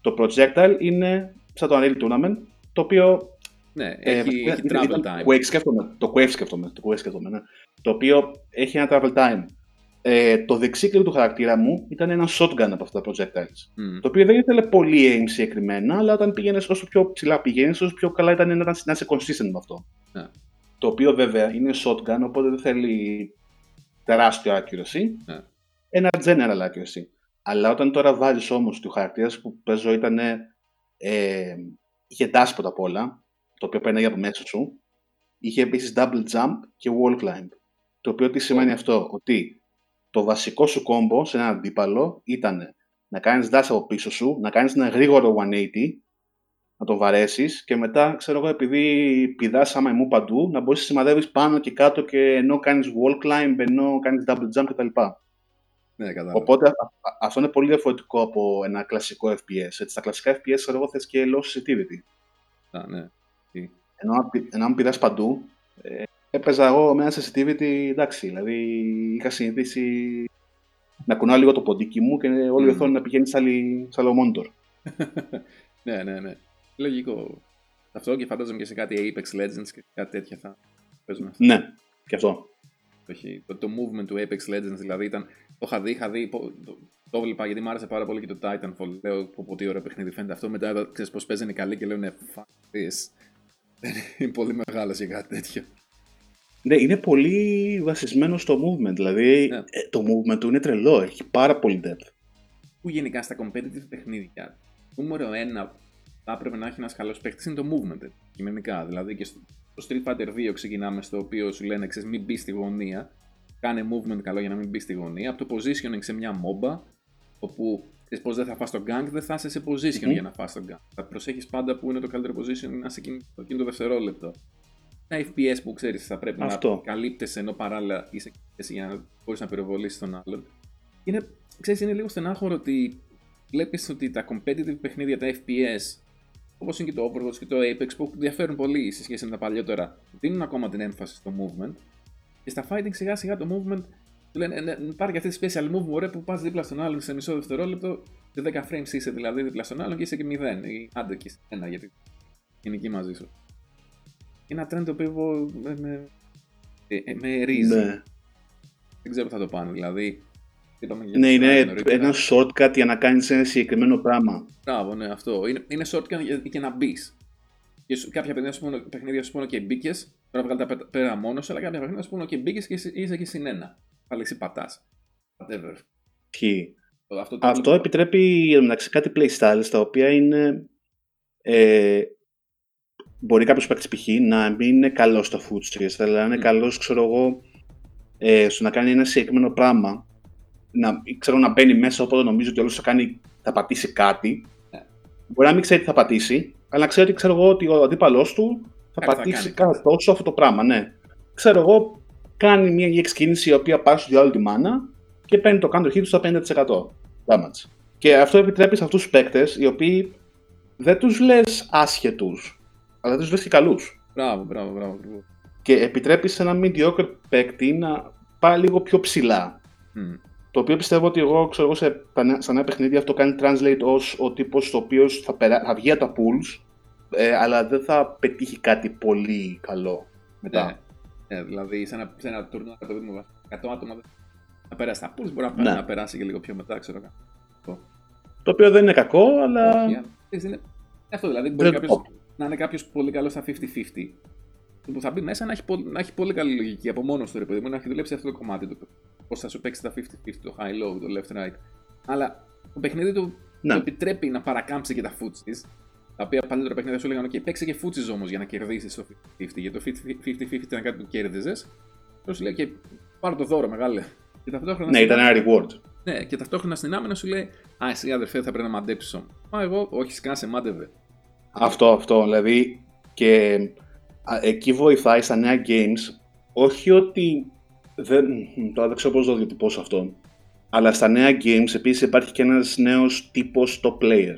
Το projectile είναι σαν το Unreal Tournament, το οποίο Ναι, έχει, ε, έχει ήταν- travel ήταν time. Quake σκέφτομαι, το Quake σκέφτομαι, το Quake σκέφτομαι, ναι. Το οποίο έχει ένα travel time. Ε, το δεξί του χαρακτήρα μου ήταν ένα shotgun από αυτά τα projectiles. Μμ. Το οποίο δεν ήθελε πολύ aim συγκεκριμένα, αλλά όταν πήγαινες όσο πιο ψηλά πήγαινες, όσο πιο καλά ήταν να, να είσαι consistent με αυτό. Ναι. Το οποίο βέβαια είναι shotgun, οπότε δεν θέλει τεράστιο accuracy. Ναι. Ένα general accuracy. Αλλά όταν τώρα βάζεις όμως του χαρακτήρα που παίζω ήταν. Ε, είχε dash πρώτα απ' όλα, το οποίο παίρνει από μέσα σου. Είχε επίσης double jump και wall climb. Το οποίο τι σημαίνει αυτό, ότι το βασικό σου κόμπο σε έναν αντίπαλο ήταν να κάνεις dash από πίσω σου, να κάνεις ένα γρήγορο 180, να το βαρέσεις και μετά, ξέρω εγώ, επειδή πηδάς άμα μου παντού, να μπορείς να σημαδεύεις πάνω και κάτω και ενώ κάνεις wall climb, ενώ κάνεις double jump κτλ. Ναι, κατάλαβα. Οπότε α- α- αυτό είναι πολύ διαφορετικό από ένα κλασικό FPS. Έτσι, στα κλασικά FPS, ξέρω εγώ, θες και low sensitivity. Α, ναι. Ενώ, αν πη- ενώ αν πηδάς παντού, ε, έπαιζα εγώ με ένα sensitivity, εντάξει, δηλαδή είχα συνηθίσει να κουνάω λίγο το ποντίκι μου και όλη η Μμμ. οθόνη να πηγαίνει σε, άλλη, σε άλλο monitor. ναι, ναι, ναι. Λογικό. Αυτό και φαντάζομαι και σε κάτι Apex Legends και κάτι τέτοια θα παίζουν αυτό. Ναι, και αυτό. Όχι. Το, το movement του Apex Legends δηλαδή ήταν. Το είχα δει, είχα δει. πο- Το, το έβλεπα γιατί μου άρεσε πάρα πολύ και το Titanfall. Λέω πω, πω τι ωραίο παιχνίδι φαίνεται αυτό. Μετά είδα, ξέρεις πως παίζανε καλή και λένε fuck this. Δεν είναι πολύ μεγάλο για κάτι τέτοιο. Ναι, είναι πολύ βασισμένο στο movement. Δηλαδή, Ναι. ε, το movement του είναι τρελό, έχει πάρα πολύ depth. Που γενικά στα competitive παιχνίδια, νούμερο ένα θα έπρεπε να έχει ένας καλός παίχτη είναι το movement. ε, Κειμενικά. Δηλαδή και στο, στο Street Fighter 2 ξεκινάμε στο οποίο σου λένε ξέρεις, μην μπεις στη γωνία. Κάνε movement καλό για να μην μπεις στη γωνία. Από το positioning σε μια MOBA, όπου ξέρεις πως δεν θα φας τον gank, δεν θα είσαι σε position Μμμ. για να φας τον gank. Θα προσέχεις πάντα που είναι το καλύτερο position να είσαι εκείνο, εκείνο το δευτερόλεπτο. Ένα FPS που ξέρεις θα πρέπει Αυτό. να καλύπτεσαι ενώ παράλληλα είσαι εσύ για να μπορείς να πυροβολήσεις τον άλλον. Είναι, ξέρεις, είναι λίγο στενάχωρο ότι βλέπεις ότι τα competitive παιχνίδια, τα FPS, όπως είναι και το Overwatch και το Apex που διαφέρουν πολύ σε σχέση με τα παλιότερα, δίνουν ακόμα την έμφαση στο movement και στα fighting σιγά σιγά το movement του λένε ναι, πάρε και αυτή τη special move μωρέ που πας δίπλα στον άλλον σε μισό δευτερόλεπτο σε 10 frames είσαι δηλαδή δίπλα στον άλλον και είσαι και 0 ή άντε και είσαι ένα γιατί είναι εκεί μαζί σου. Είναι ένα trend το οποίο εγώ με, με, ε, με ρίζει. Ναι. Δεν ξέρω που θα το πάνε. Δηλαδή, είπαμε για Ναι, το είναι Sky νωρίτερα. ένα shortcut για να κάνεις ένα συγκεκριμένο πράγμα. Μπράβο, ναι, αυτό. Είναι, είναι shortcut για, για να μπεις. Και σου, κάποια παιχνίδια σου, πούνε, παιχνίδια σου πούνε και μπήκες, τώρα βγάλει τα πέ- πέρα μόνος, αλλά κάποια παιχνίδια σου πούνε και μπήκες και είσαι, είσαι και συν ένα. Πάλι εσύ πατάς. Whatever. Ισχύει. Αυτό, το Αυτό βλέπω- επιτρέπει μεταξύ κάτι playstyles τα οποία είναι. Ε, μπορεί κάποιος παίκτης π.χ. να μην είναι καλός στο food αλλά να είναι Μμ. καλός, ξέρω εγώ, ε, στο να κάνει ένα συγκεκριμένο πράγμα. Να, ξέρω να μπαίνει μέσα, οπότε νομίζει ότι όλος θα, κάνει, θα πατήσει κάτι. Ναι. Μπορεί να μην ξέρει τι θα πατήσει, αλλά να ξέρει ότι, ξέρω εγώ, ότι ο αντίπαλός του θα Κάτι θα πατήσει κάνει. κάθε τόσο αυτό το πράγμα. Ναι. Ξέρω εγώ, κάνει μια EX κίνηση η οποία πάει στο διάλογο τη μάνα και παίρνει το counter hit του στα 50% damage. Και αυτό επιτρέπει σε αυτούς τους παίκτες οι οποίοι δεν τους λες άσχετους, αλλά τους λε και καλούς. Μπράβο, μπράβο, μπράβο. ακριβώς. Και επιτρέπει σε ένα mediocre παίκτη να πάει λίγο πιο ψηλά. Μμ. Το οποίο πιστεύω ότι εγώ, ξέρω εγώ, σε, τα νέα- στα νέα παιχνίδια αυτό κάνει translate ως ο τύπος ο οποίος θα, περά, θα βγει από τα pools, ε, αλλά δεν θα πετύχει κάτι πολύ καλό μετά. Ναι. Ναι, δηλαδή σε ένα, σε ένα τουρνουά το δούμε 100 άτομα δεν- να περάσει τα pools, μπορεί να, Ναι. να περάσει και λίγο πιο μετά, ξέρω εγώ. Το οποίο δεν είναι κακό, αλλά Όχι, αλλά, ξέρεις, είναι, είναι αυτό δηλαδή. Μπορεί δεν κάποιος, να είναι κάποιος πολύ καλός στα 50-50. Που θα μπει μέσα να έχει, πολύ, να έχει πολύ καλή λογική από μόνος του, ρε παιδί μου, να έχει δουλέψει αυτό το κομμάτι του. Πώς θα σου παίξει τα 50-50, το high-low, το left-right. Αλλά το παιχνίδι του Ναι. του επιτρέπει να παρακάμψει και τα foots τη. Τα οποία παλιότερα παιχνίδια σου έλεγαν: OK, παίξε και foots όμως για να κερδίσεις το 50-50. Γιατί το 50-50 ήταν κάτι που κέρδιζες. Τώρα σου λέει: OK, πάρω το δώρο, μεγάλε. Και ταυτόχρονα ναι, στην ήταν ένα reward. ναι, και ταυτόχρονα στην άμυνα σου λέει: Α, εσύ αδερφέ θα πρέπει να μαντέψεις όμως. Μα εγώ, όχι, σκάσε, μάντευε. Αυτό, αυτό. Δηλαδή, και α, εκεί βοηθάει στα νέα games, όχι ότι Δεν, τώρα δεν ξέρω πώς το διατυπώσω αυτό. Αλλά στα νέα games επίσης υπάρχει και ένας νέος τύπος το player.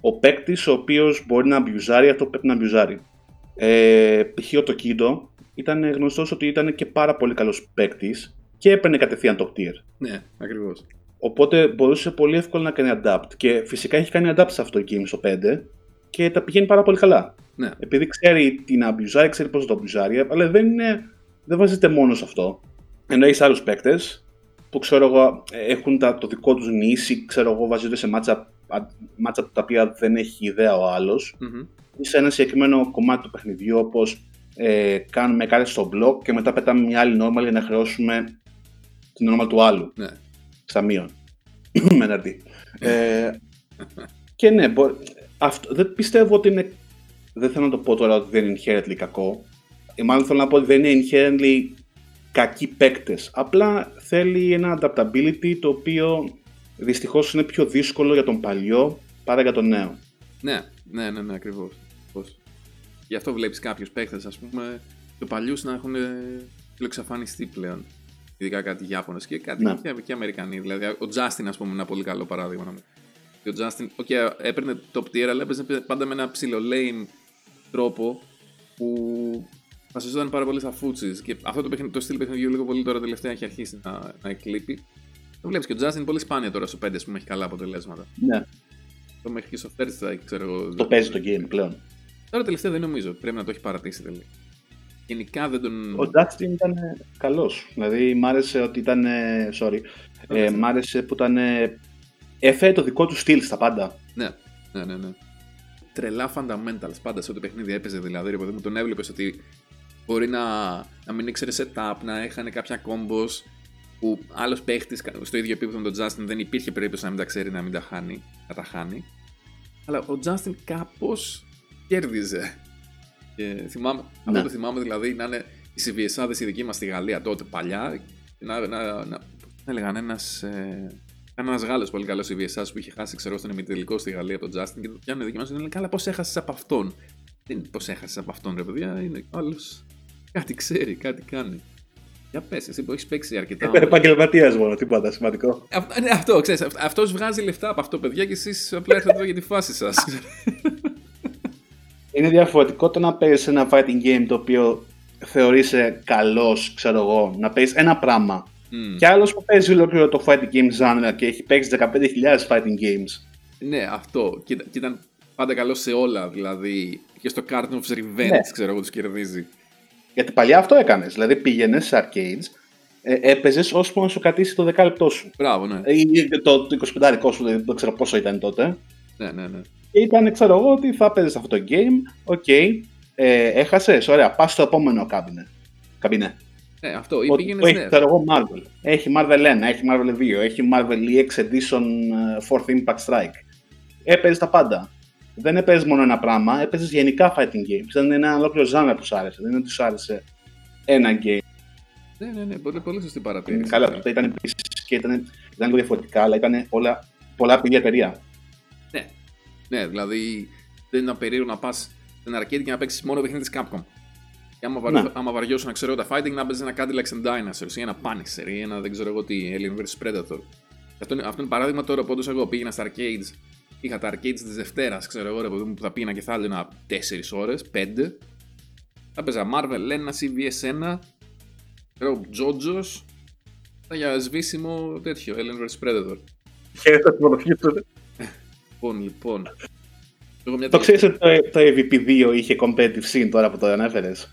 Ο παίκτης ο οποίος μπορεί να αμπιουζάρει αυτό που πρέπει να αμπιουζάρει. Ε, π.χ. ο Τοκίντο ήταν γνωστός ότι ήταν και πάρα πολύ καλός παίκτης και έπαιρνε κατευθείαν το tier. Ναι, ακριβώς. Οπότε μπορούσε πολύ εύκολα να κάνει adapt. Και φυσικά έχει κάνει adapt σε αυτό το game στο 5 και τα πηγαίνει πάρα πολύ καλά. Ναι. Επειδή ξέρει τι να αμπιουζάρει, ξέρει πώς να το αμπιουζάρει, αλλά δεν, είναι, δεν βασίζεται μόνο σε αυτό. Ενώ έχεις άλλους παίκτες που ξέρω εγώ έχουν τα, το δικό τους νήσι, ξέρω εγώ βασίζονται σε μάτσα, μάτσα τα οποία δεν έχει ιδέα ο άλλος. Μμμ. Ή σε ένα συγκεκριμένο κομμάτι του παιχνιδιού, όπως ε, κάνουμε κάτι στο μπλοκ και μετά πετάμε μια άλλη normal για να χρεώσουμε την normal του άλλου Ναι. στα μείον. με ένα RD. Ε, και ναι, μπο- αυτό, δεν πιστεύω ότι είναι. Δεν θέλω να το πω τώρα ότι δεν είναι inherently κακό. Ή μάλλον θέλω να πω ότι δεν είναι inherently κακοί παίκτες. Απλά θέλει ένα adaptability το οποίο δυστυχώς είναι πιο δύσκολο για τον παλιό παρά για τον νέο. Ναι, ναι, ναι, ναι ακριβώς. Γι' αυτό βλέπεις κάποιους παίχτε, ας πούμε, του παλιούς να έχουν εξαφανιστεί πλέον. Ειδικά κάτι Ιάπωνες και κάτι Ναι. και, και Αμερικανοί. Δηλαδή, ο Justin, ας πούμε, είναι ένα πολύ καλό παράδειγμα. Να μην- Και ο Justin, okay, έπαιρνε top tier, αλλά έπαιζε πάντα με ένα ψηλό lane τρόπο που βασιζόταν πάρα πολύ στα φούτσει. Και αυτό το, παιχνίδι, το στυλ παιχνιδιού λίγο πολύ τώρα τελευταία έχει αρχίσει να, να εκλείπει. Το βλέπεις και ο Justin είναι πολύ σπάνια τώρα στο 5 που έχει καλά αποτελέσματα. Ναι, Το μέχρι και στο first strike, ξέρω εγώ. το παίζει το game πλέον. Τώρα τελευταία δεν νομίζω. Πρέπει να το έχει παρατήσει τελείω. Γενικά δεν τον. Ο Justin ήταν καλός. Δηλαδή, μ' άρεσε ότι ήταν. ε, Sorry. Ε, Εντάξει. μ' άρεσε που ήταν. Ε, Έφερε το δικό του στυλ στα πάντα. Ναι, ναι, ναι. ναι. Τρελά fundamentals πάντα σε ό,τι παιχνίδι έπαιζε δηλαδή. Ρε, παιδί μου, τον έβλεπες ότι μπορεί να, να μην ήξερε setup, να έχανε κάποια combos που άλλος παίχτης στο ίδιο επίπεδο με τον Justin δεν υπήρχε περίπτωση να μην τα ξέρει να μην τα χάνει. Να τα χάνει. Αλλά ο Justin κάπως κέρδιζε. Και θυμάμαι, αυτό Ναι. το θυμάμαι δηλαδή να είναι οι CVS οι δικοί μας στη Γαλλία τότε παλιά. και Να, να, να, να λέγανε ένας. Ε, ένας Γάλλος πολύ καλός CVS που είχε χάσει, ξέρω, στον ημιτελικό στη Γαλλία από τον Justin και το πιάνουν δικοί μα και λένε Καλά, πώς έχασες από αυτόν; Δεν είναι πώς έχασες από αυτόν, ρε παιδιά. Είναι ο άλλος. Κάτι ξέρει, κάτι κάνει. Για πες, εσύ που έχεις παίξει αρκετά. ώρες. Επαγγελματίας μόνο, τίποτα σημαντικό. Α, ναι, αυτό, ξέρεις, αυ- αυτός βγάζει λεφτά από αυτό, παιδιά, και εσείς απλά έρχεται εδώ για τη φάση σας. Είναι διαφορετικό το να παίζεις ένα fighting game το οποίο θεωρείσαι καλός, ξέρω εγώ, να παίζεις ένα πράγμα. Μμ. Και άλλος που παίζει ολόκληρο το fighting game genre και έχει παίξει 15.000 fighting games. ναι, αυτό. Και, ήταν- και ήταν πάντα καλό σε όλα, δηλαδή. Και στο Cartoon of Revenge, Ναι. ξέρω εγώ, τους κερδίζει. Γιατί παλιά αυτό έκανες. Δηλαδή πήγαινες σε arcades, ε, έπαιζες ώσπου να σου κρατήσει το δεκάλεπτό σου. Μπράβο, ναι. Ε, Ή το, το 25 σου, δεν ξέρω πόσο ήταν τότε. Ναι, ναι, ναι. Και ήταν, ξέρω εγώ, ότι θα παίζεις αυτό το game. Οκ. Ε, Έχασες. Ωραία, πας στο επόμενο κάμπινε. Καμπινέ. Ναι, αυτό. Ή Ότι πήγαινες, που έχει, ναι. ξέρω εγώ, Marvel. Έχει Marvel 1, έχει Marvel 2, έχει Marvel EX Edition ε, Fourth Impact Strike. Έπαιζε τα πάντα. Δεν έπαιζε μόνο ένα πράγμα, έπαιζες γενικά fighting games. Ήταν ένα ολόκληρο genre που σου άρεσε. Δεν είναι ότι σου άρεσε ένα game. Ναι, ναι, ναι. Πολύ, πολύ σωστή παρατήρηση. Καλά, τότε ήταν επίσης και ήταν, ήταν λίγο διαφορετικά, αλλά ήταν όλα πολλά από την ίδια εταιρεία. Ναι. ναι, δηλαδή δεν είναι περίεργο να πας στην arcade και να παίξεις μόνο παιχνίδι της Capcom. Και άμα, βαρ... Ναι. άμα βαριώσουν να ξέρω τα fighting, να παίζει ένα Cadillacs and Dinosaurs ή ένα Punisher ή ένα δεν ξέρω εγώ τι, Alien vs Predator. Αυτό είναι, αυτό είναι παράδειγμα τώρα που όντως εγώ πήγαινα στα arcades. Είχα τα arcades της Δευτέρας, ξέρω εγώ, ρε παιδί μου, που θα πήγαινα και θα έλεγα 4 ώρες, 5. Θα παίζα Marvel 1, CVS 1, ξέρω JoJo's. Θα για σβήσιμο τέτοιο, Alien vs Predator. Χαίρετε την μονοφυγή του. Λοιπόν, λοιπόν. Εγώ μια Το τέτοια- ξέρεις ότι το, το EVP2 είχε competitive scene τώρα που το ανέφερες;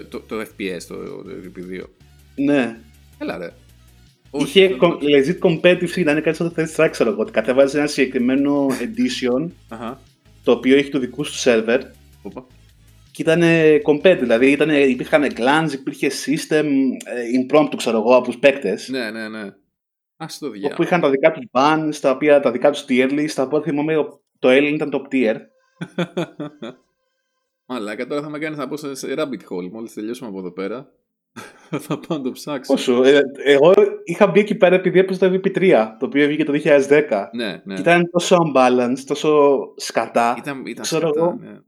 Το, το, το FPS, το, το VP2. Ναι. Έλα ρε. Είχε το- com- legit competitive scene, ήταν κάτι στο Third Strike, ξέρω εγώ. Ότι κατέβαζε ένα συγκεκριμένο edition Αχα. το οποίο είχε του δικού του server Οπα. και ήταν competitive. Δηλαδή ήταν, υπήρχαν clans, υπήρχε system, ε, impromptu, ξέρω εγώ, από τους παίκτες. Ναι, ναι, ναι. Ας το διά. Όπου είχαν τα δικά τους bans, τα, οποία, τα δικά τους tier list, τα οποία θυμάμαι ο- το Alien ήταν top tier. Μαλάκα, τώρα θα με κάνεις να πω σε, σε rabbit hole. Μόλις τελειώσουμε από εδώ πέρα. θα πάω να το ψάξω. Πόσο, ε, εγώ είχα μπει εκεί πέρα επειδή έπαιζε το VP3, το οποίο βγήκε το 2010. Ναι, ναι. Και ήταν τόσο unbalanced, τόσο σκατά. ήταν, ήταν ξέρω σκατά, εγώ. ναι.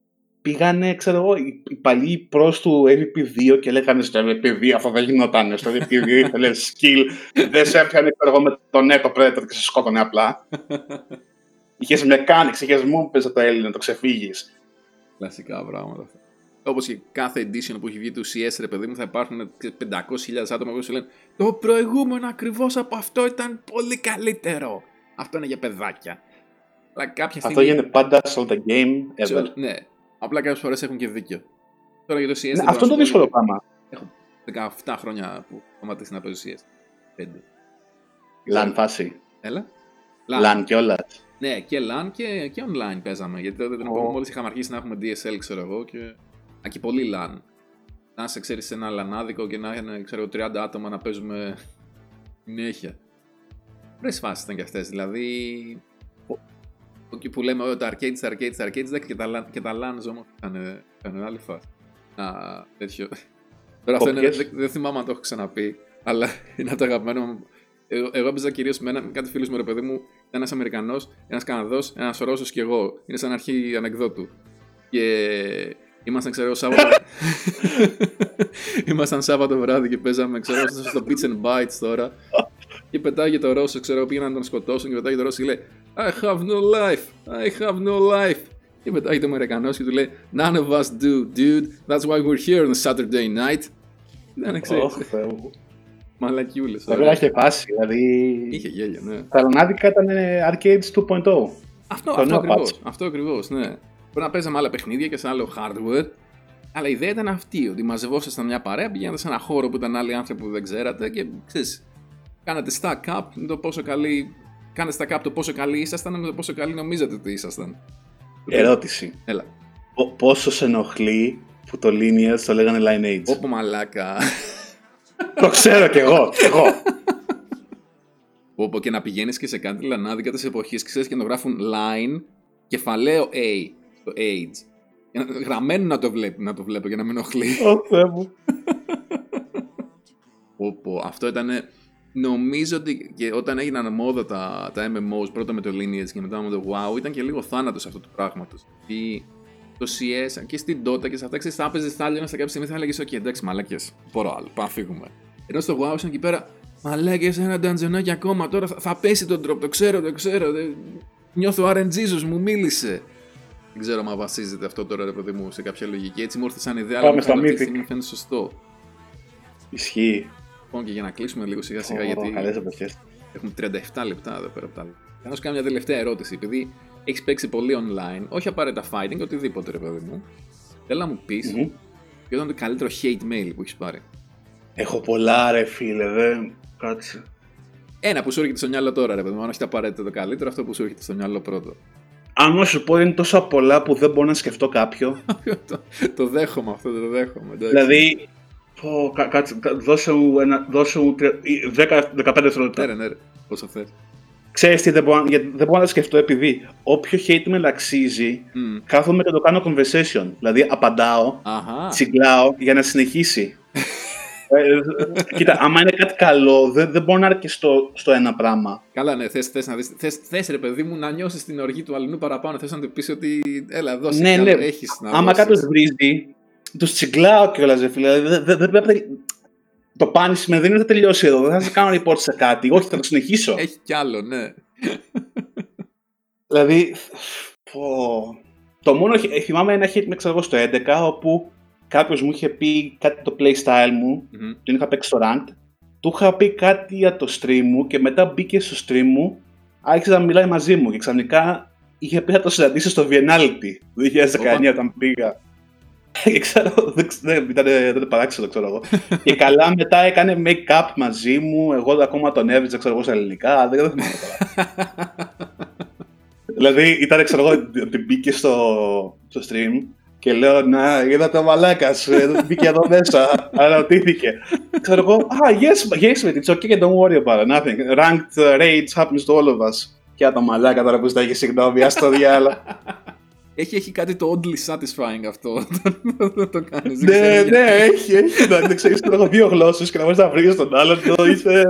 πήγανε, ξέρω εγώ, οι, οι παλιοί προς του MVP2 και λέγανε στο MVP2 αυτό δεν γινόταν. Στο MVP2 ήθελε skill, δεν σε έπιανε ξέρω εγώ, με τον Echo Predator και σε σκότωνε απλά. Είχες mechanics, είχες moves το Έλληνο, το ξεφύγεις. Κλασικά πράγματα. Όπως και κάθε edition που έχει βγει του CS, ρε παιδί μου, θα υπάρχουν 500.000 άτομα που σου λένε Το προηγούμενο ακριβώς από αυτό ήταν πολύ καλύτερο. Αυτό είναι για παιδάκια. Αλλά κάποια στιγμή... Αυτό γίνεται πάντα σε όλα τα game ever. Ξέρω, ναι. Απλά κάποιες φορές έχουν και δίκιο. Τώρα για το CS. Ναι, δεν αυτό είναι το μπορώ να σου δύσκολο πω, πράγμα. Έχω 17 χρόνια που σταματήσει να παίζω CS. 5. Λαν φάση. Έλα. Λαν κιόλας. Ναι, και LAN και, και online παίζαμε. Γιατί τότε την Ω. εποχή μόλις είχαμε αρχίσει να έχουμε DSL, ξέρω εγώ. Και... Α, και πολύ LAN. Να σε ξέρεις σε ένα λανάδικο και να είναι ξέρω, εγώ, 30 άτομα να παίζουμε συνέχεια. Βρε φάσεις ήταν και αυτές. Δηλαδή. Εκεί που λέμε «Ω, τα arcades, τα arcades, τα arcades, δεν και τα, LAN- και τα LANs όμως ήταν, ήταν άλλη φάση. Α, τέτοιο. Τώρα αυτό είναι, Όποιες. δεν, δεν θυμάμαι αν το έχω ξαναπεί, αλλά είναι από το αγαπημένο μου. Εγώ, εγώ έπαιζα κυρίως με έναν κάτι φίλο μου, ρε παιδί μου, ήταν ένας Αμερικανός, ένας Καναδός, ένας Ρώσος και εγώ. Είναι σαν αρχή ανεκδότου. Και ήμασταν, ξέρω, Σάββατο. ήμασταν Σάββατο βράδυ και παίζαμε, ξέρω, στο Beats and Bites τώρα. και πετάγει το Ρώσο, ξέρω, πήγαιναν να τον σκοτώσουν και πετάγει το Ρώσο και λέει I have no life, I have no life. Και πετάγει το Αμερικανός και του λέει None of us do, dude. That's why we're here on a Saturday night. Δεν ξέρει. Ωχ, Θεέ μου. Μαλακιούλες. Θα πρέπει να είχε φάση. Δηλαδή. Είχε γέλιο, ναι. Τα Λονάδικα ήταν ε, Arcades 2.0. Αυτό, Το αυτό νέο ακριβώς, patch. αυτό ακριβώς, ναι. Μπορεί να παίζαμε άλλα παιχνίδια και σε άλλο hardware. Αλλά η ιδέα ήταν αυτή, ότι μαζευόσασταν μια παρέα, πηγαίνατε σε ένα χώρο που ήταν άλλοι άνθρωποι που δεν ξέρατε και ξέρεις, κάνατε stack up με το πόσο καλή. Κάνατε stack up το πόσο καλοί ήσασταν με το πόσο καλοί νομίζατε ότι ήσασταν. Ερώτηση. Έλα. Πο- Πόσο σε ενοχλεί που το Lineage το λέγανε Lineage; Όπο μαλάκα. Το ξέρω κι εγώ. κι εγώ. Όπου και να πηγαίνεις και σε κάτι λανάδικα της εποχής, ξέρεις και να το γράφουν line, κεφαλαίο A, το age. Για να- Γραμμένο να το, βλέπω, να το βλέπω για να με ενοχλεί. Ω Θεέ μου. Όπου αυτό ήταν. Νομίζω ότι και όταν έγιναν μόδα τα, τα MMOs, πρώτα με το Lineage και μετά με το WoW, ήταν και λίγο θάνατος αυτού του πράγματος. Το CS και στην Dota και σε αυτά, ξέρεις, θα έπαιζες, θα έλεγε σε κάποια στιγμή, θα έλεγες: OK, εντάξει, μαλάκες, μπορώ άλλο, πάμε να φύγουμε. Ενώ στο WoW ήσαν εκεί πέρα, μαλάκες, ένα νταντζονάκι ακόμα τώρα, θα, θα πέσει τον drop, το ξέρω, το ξέρω. δεν- Νιώθω RNG, μου μίλησε. Δεν ξέρω αν βασίζεται αυτό τώρα, ρε παιδί μου, σε κάποια λογική. Έτσι μου ήρθε σαν ιδέα, Πάμε αλλά στα αυτή τη Mythic. στιγμή μου φαίνεται σωστό. Ισχύει. Λοιπόν, και για να κλείσουμε λίγο σιγά σιγά, Ω, γιατί Καλές εποχές. έχουμε 37 λεπτά εδώ πέρα από τα άλλα. Θα σου κάνω μια τελευταία ερώτηση, επειδή έχεις παίξει πολύ online, όχι απαραίτητα fighting, οτιδήποτε ρε παιδί μου. Θέλω να μου πεις Μμμ. ποιο ήταν το καλύτερο hate mail που έχεις πάρει; Έχω πολλά ρε φίλε, δεν. Κάτσε. Ένα που σου έρχεται στο μυαλό τώρα, ρε παιδί μου, αν όχι το απαραίτητο το καλύτερο, αυτό που σου έρχεται στο μυαλό πρώτο. Αν να σου πω είναι τόσο πολλά που δεν μπορώ να σκεφτώ κάποιο. το, το δέχομαι αυτό, το δέχομαι. εντάξει. δηλαδή. Πω, κα- κάτσε, κα- δώσε μου, ένα, δώσε μου τρία- ή 10-15 Ναι, δευτερόλεπτα. ρε, ναι, ρε. Όσο θες. Ξέρεις τι δεν μπορώ, να- γιατί δεν μπορώ να σκεφτώ επειδή όποιο hate mail αξίζει, κάθομαι και το κάνω conversation. Δηλαδή απαντάω, Αχά. τσιγκλάω για να συνεχίσει. Ε, ε, κοίτα, άμα είναι κάτι καλό, δεν, δεν μπορώ να αρκεστώ στο ένα πράγμα. Καλά, ναι, θες, θες να δεις, θες, θες, ρε παιδί μου να νιώσεις την οργή του αλλού παραπάνω, θες να του πεις ότι έλα δώσε Ναι, κι ναι. άλλο, έχεις να Άμα δώσεις. κάποιος βρίζει, τους τσιγκλάω κιόλας, ρε φίλε. Δεν δεν- δεν πρέπει. Το punishment δεν είναι ότι θα τελειώσει εδώ. Δεν θα σε κάνω report σε κάτι. Όχι, θα το συνεχίσω. Έχει κι άλλο, ναι. Δηλαδή. Πω. Το μόνο. χ- Θυμάμαι ένα hit με ξέρω εγώ στο 11 όπου κάποιος μου είχε πει κάτι το playstyle μου. Μμμ. Τον είχα παίξει στο ranked. Του είχα πει κάτι για το stream μου και μετά μπήκε στο stream μου. Άρχισε να μιλάει μαζί μου και ξαφνικά είχε πει να το συναντήσει στο Vienality το 2019 Οπα. όταν πήγα. Και ξέρω, δεν ξ- δεν ήταν, ήταν παράξενο, ξέρω εγώ. και καλά μετά έκανε make-up μαζί μου, εγώ ακόμα τον έβριζα, ξέρω εγώ, στα ελληνικά, δεν, δεν θυμάμαι τώρα. δηλαδή ήταν, ξέρω εγώ, ότι μπήκε στο, στο stream και λέω, να, είδα το μαλάκα, μπήκε εδώ μέσα, αναρωτήθηκε. ξέρω εγώ, ah, yes, yes, mate, it's okay, don't worry about it, nothing. Ranked uh, raids happens to all of us. Και το μαλάκα τώρα που στάγει συγγνώμη, ας το διάλο. Έχει, έχει κάτι το oddly satisfying αυτό όταν το κάνεις. δεν ναι, ξέρω γιατί. ναι, έχει, έχει. Να ξέρεις ότι έχω δύο γλώσσες και να μπορείς να βρεις τον άλλον το είσαι...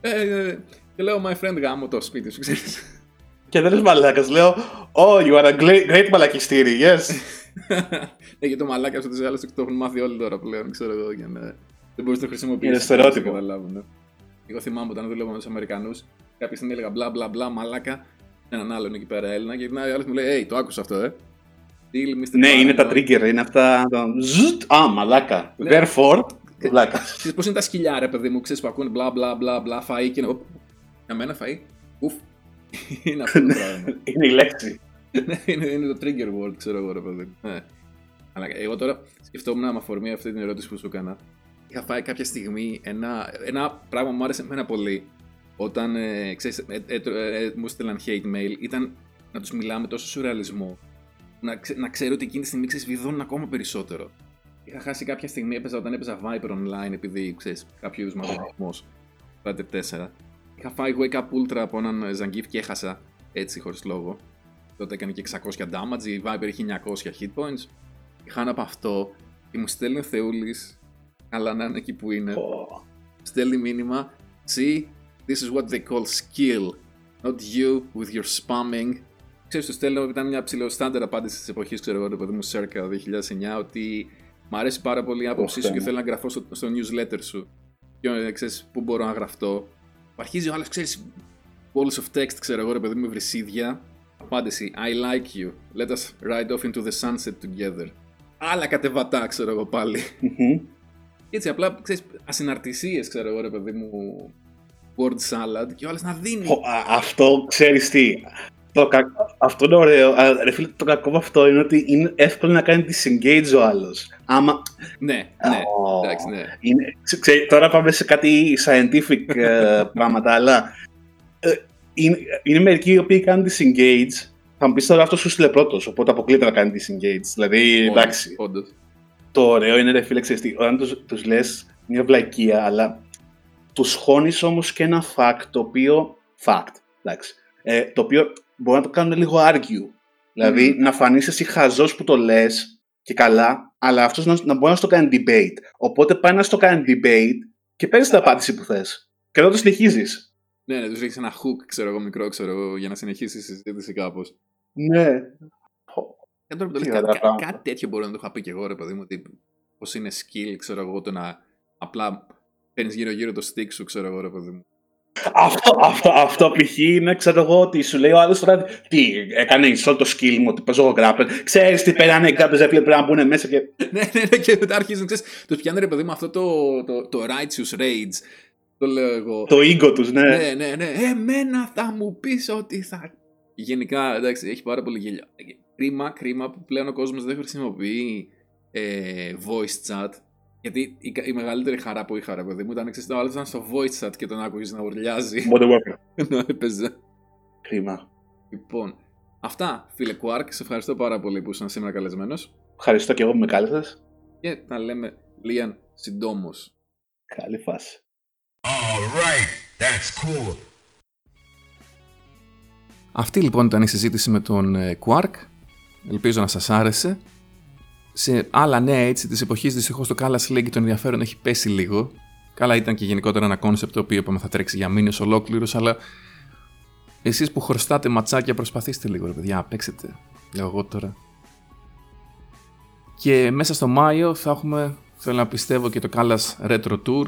Ε, ε, και λέω my friend γάμο το σπίτι σου, ξέρεις. Και δεν λες μαλάκας, λέω Oh, you are a great, great μαλακιστήρι, yes. ε, και το μαλάκας αυτό το άλλο το έχουν μάθει όλοι τώρα πλέον, ξέρω εγώ, για να... Δεν μπορείς να το χρησιμοποιήσεις. Είναι στερεότυπο. καταλάβουν. Εγώ θυμάμαι όταν δούλευα με τους Αμερικανούς, κάποια στιγμή έλεγα μπλα μπλα μπλα μαλάκα έναν άλλον εκεί πέρα Έλληνα και την άλλη μου λέει: Hey, το άκουσα αυτό, ε. Deal, Mr. Ναι, είναι Barnum. τα trigger, είναι αυτά. το Ζουτ, α, μαλάκα. Ναι. Therefore, μαλάκα. Ξέρεις πώς είναι τα σκυλιά, ρε παιδί μου, ξέρεις που ακούνε μπλα μπλα μπλα μπλα φαΐ και είναι. «Οπ, Για μένα φαΐ. Ουφ. είναι αυτό το πράγμα. Είναι η λέξη. Ναι, είναι, είναι το trigger word, ξέρω εγώ, ρε παιδί μου. Ναι. Αλλά εγώ τώρα σκεφτόμουν με αφορμή αυτή την ερώτηση που σου έκανα. Είχα φάει κάποια στιγμή ένα, ένα πράγμα που μου άρεσε εμένα πολύ. Όταν ε, ξέρεις, ε, ε, ε, ε, μου στέλναν hate mail, ήταν να τους μιλάμε με τόσο σουρεαλισμό. Να, ξε, να ξέρω ότι εκείνη τη στιγμή ξέρεις, βιδώνουν ακόμα περισσότερο. Είχα χάσει κάποια στιγμή, έπαιζα όταν έπαιζα Viper online, επειδή ξέρεις, κάποιο είδους μαγνητισμός. 5-4. Είχα φάει Wake Up Ultra από έναν Zangief και έχασα έτσι χωρίς λόγο. Τότε έκανε και 600 damage, η Viper είχε 900 hit points. Είχα ένα από αυτό και μου στέλνει ο Θεούλης, καλά να είναι εκεί που είναι. Πω. Στέλνει μήνυμα. See, this is what they call skill. Not you with your spamming. Ξέρεις, τους στέλνω, ήταν μια ψηλό στάνταρ απάντησης της εποχής, ξέρω εγώ, το παιδί μου, circa 2009, ότι μ' αρέσει πάρα πολύ η άποψή σου Ωχ, και ναι. θέλω να γραφώ στο, στο newsletter σου. Και ε, ξέρεις, πού μπορώ να γραφτώ. Αρχίζει ο άλλος, ξέρεις, walls of text, ξέρω εγώ, ρε παιδί μου, βρυσίδια. Απάντηση, I like you. Let us ride off into the sunset together. Άλλα κατεβατά, ξέρω εγώ πάλι. Μμμ. Έτσι, απλά ξέρεις, ασυναρτησίες, ξέρω εγώ, ρε παιδί μου, word salad και ο άλλος να δίνει. Πω, α, Αυτό ξέρεις τι. Το κα... Αυτό είναι ωραίο. αλλά, Ρε φίλε, το κακό με αυτό είναι ότι είναι εύκολο να κάνει disengage ο άλλος. Άμα. Ναι, ναι, Ω, εντάξει, ναι. Είναι, ξε- ξε- τώρα πάμε σε κάτι scientific ε, πράγματα, αλλά ε, είναι, είναι μερικοί οι οποίοι κάνουν disengage. Θα μου πεις τώρα αυτός σου στείλε πρώτος, οπότε αποκλείται να κάνει disengage. Δηλαδή, εντάξει. Όντως. Το ωραίο είναι, ρε φίλε, ξέρεις τι, όταν τους, τους λες μια βλακεία, αλλά τους χώνεις όμως και ένα fact, το οποίο, fact, εντάξει, ε, το οποίο μπορεί να το κάνουν λίγο argue. Δηλαδή, Μμμ. να φανείς εσύ χαζός που το λες και καλά, αλλά αυτός να, να μπορεί να στο κάνει debate. Οπότε πάει να στο κάνει debate και παίρνεις την απάντηση που θες. Και εδώ το συνεχίζεις. Ναι, ναι, τους ρίξεις ένα hook, ξέρω εγώ, μικρό, ξέρω εγώ, για να συνεχίσει η συζήτηση κάπως. Ναι. Και τώρα που το Τι λες, κα- ωραία κα- πράγματα. κάτι τέτοιο μπορεί να το είχα πει και εγώ, ρε παιδί μου, ότι πώς είναι skill, ξέρω εγώ, το να απλά παίρνεις γύρω-γύρω το stick σου, ξέρω εγώ, ρε παιδί μου. Αυτό, αυτό, αυτό π.χ. είναι, ξέρω εγώ, ότι σου λέει ο άλλος τώρα τι έκανε install το skill μου, ότι παίζω εγώ grapple. Ξέρεις τι πέρανε οι grapples, έπρεπε πρέπει να μπουν μέσα και. ναι, ναι, ναι, και μετά αρχίζουν, ξέρεις, τους πιάνει ρε παιδί μου αυτό το, το, το righteous rage, το λέω εγώ. Το ego τους, ναι. Ναι, ναι, ναι. Εμένα θα μου πεις ότι θα. Γενικά, εντάξει, έχει πάρα πολύ γέλιο. Κρίμα, κρίμα που πλέον ο κόσμος δεν χρησιμοποιεί ε, voice chat. Γιατί η, η μεγαλύτερη χαρά που είχα, ρε παιδί μου, ήταν ξέρεις, το άλλο ήταν στο voice chat και τον άκουγε να ουρλιάζει. Modern Warfare. Ενώ έπαιζε. Κρίμα. Λοιπόν, αυτά, φίλε Quark. Σε ευχαριστώ πάρα πολύ που ήσουν σήμερα καλεσμένος. Ευχαριστώ και εγώ που με κάλεσες. Και να λέμε Λίαν συντόμως. Καλή φάση. All right, that's cool. Αυτή λοιπόν ήταν η συζήτηση με τον ε, Quark. Ελπίζω να σας άρεσε. Σε άλλα νέα έτσι της εποχής δυστυχώς το Kala's League το ενδιαφέρον έχει πέσει λίγο. Καλά ήταν και γενικότερα ένα κόνσεπτ το οποίο είπαμε θα τρέξει για μήνες ολόκληρους, αλλά εσείς που χρωστάτε ματσάκια προσπαθήστε λίγο ρε παιδιά, παίξετε. Λέω εγώ τώρα. Και μέσα στο Μάιο θα έχουμε, θέλω να πιστεύω και το Kala's Retro Tour.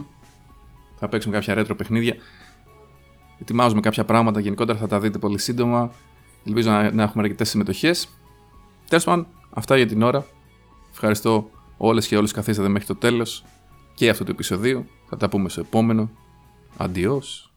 Θα παίξουμε κάποια retro παιχνίδια. Ετοιμάζουμε κάποια πράγματα, γενικότερα θα τα δείτε πολύ σύντομα. Ελπίζω να, να έχουμε αρκετές συμμετοχές. Τέλος πάντων, αυτά για την ώρα. Ευχαριστώ όλες και όλους καθίσατε μέχρι το τέλος και αυτού του επεισοδίου. Θα τα πούμε στο επόμενο. Αντιός.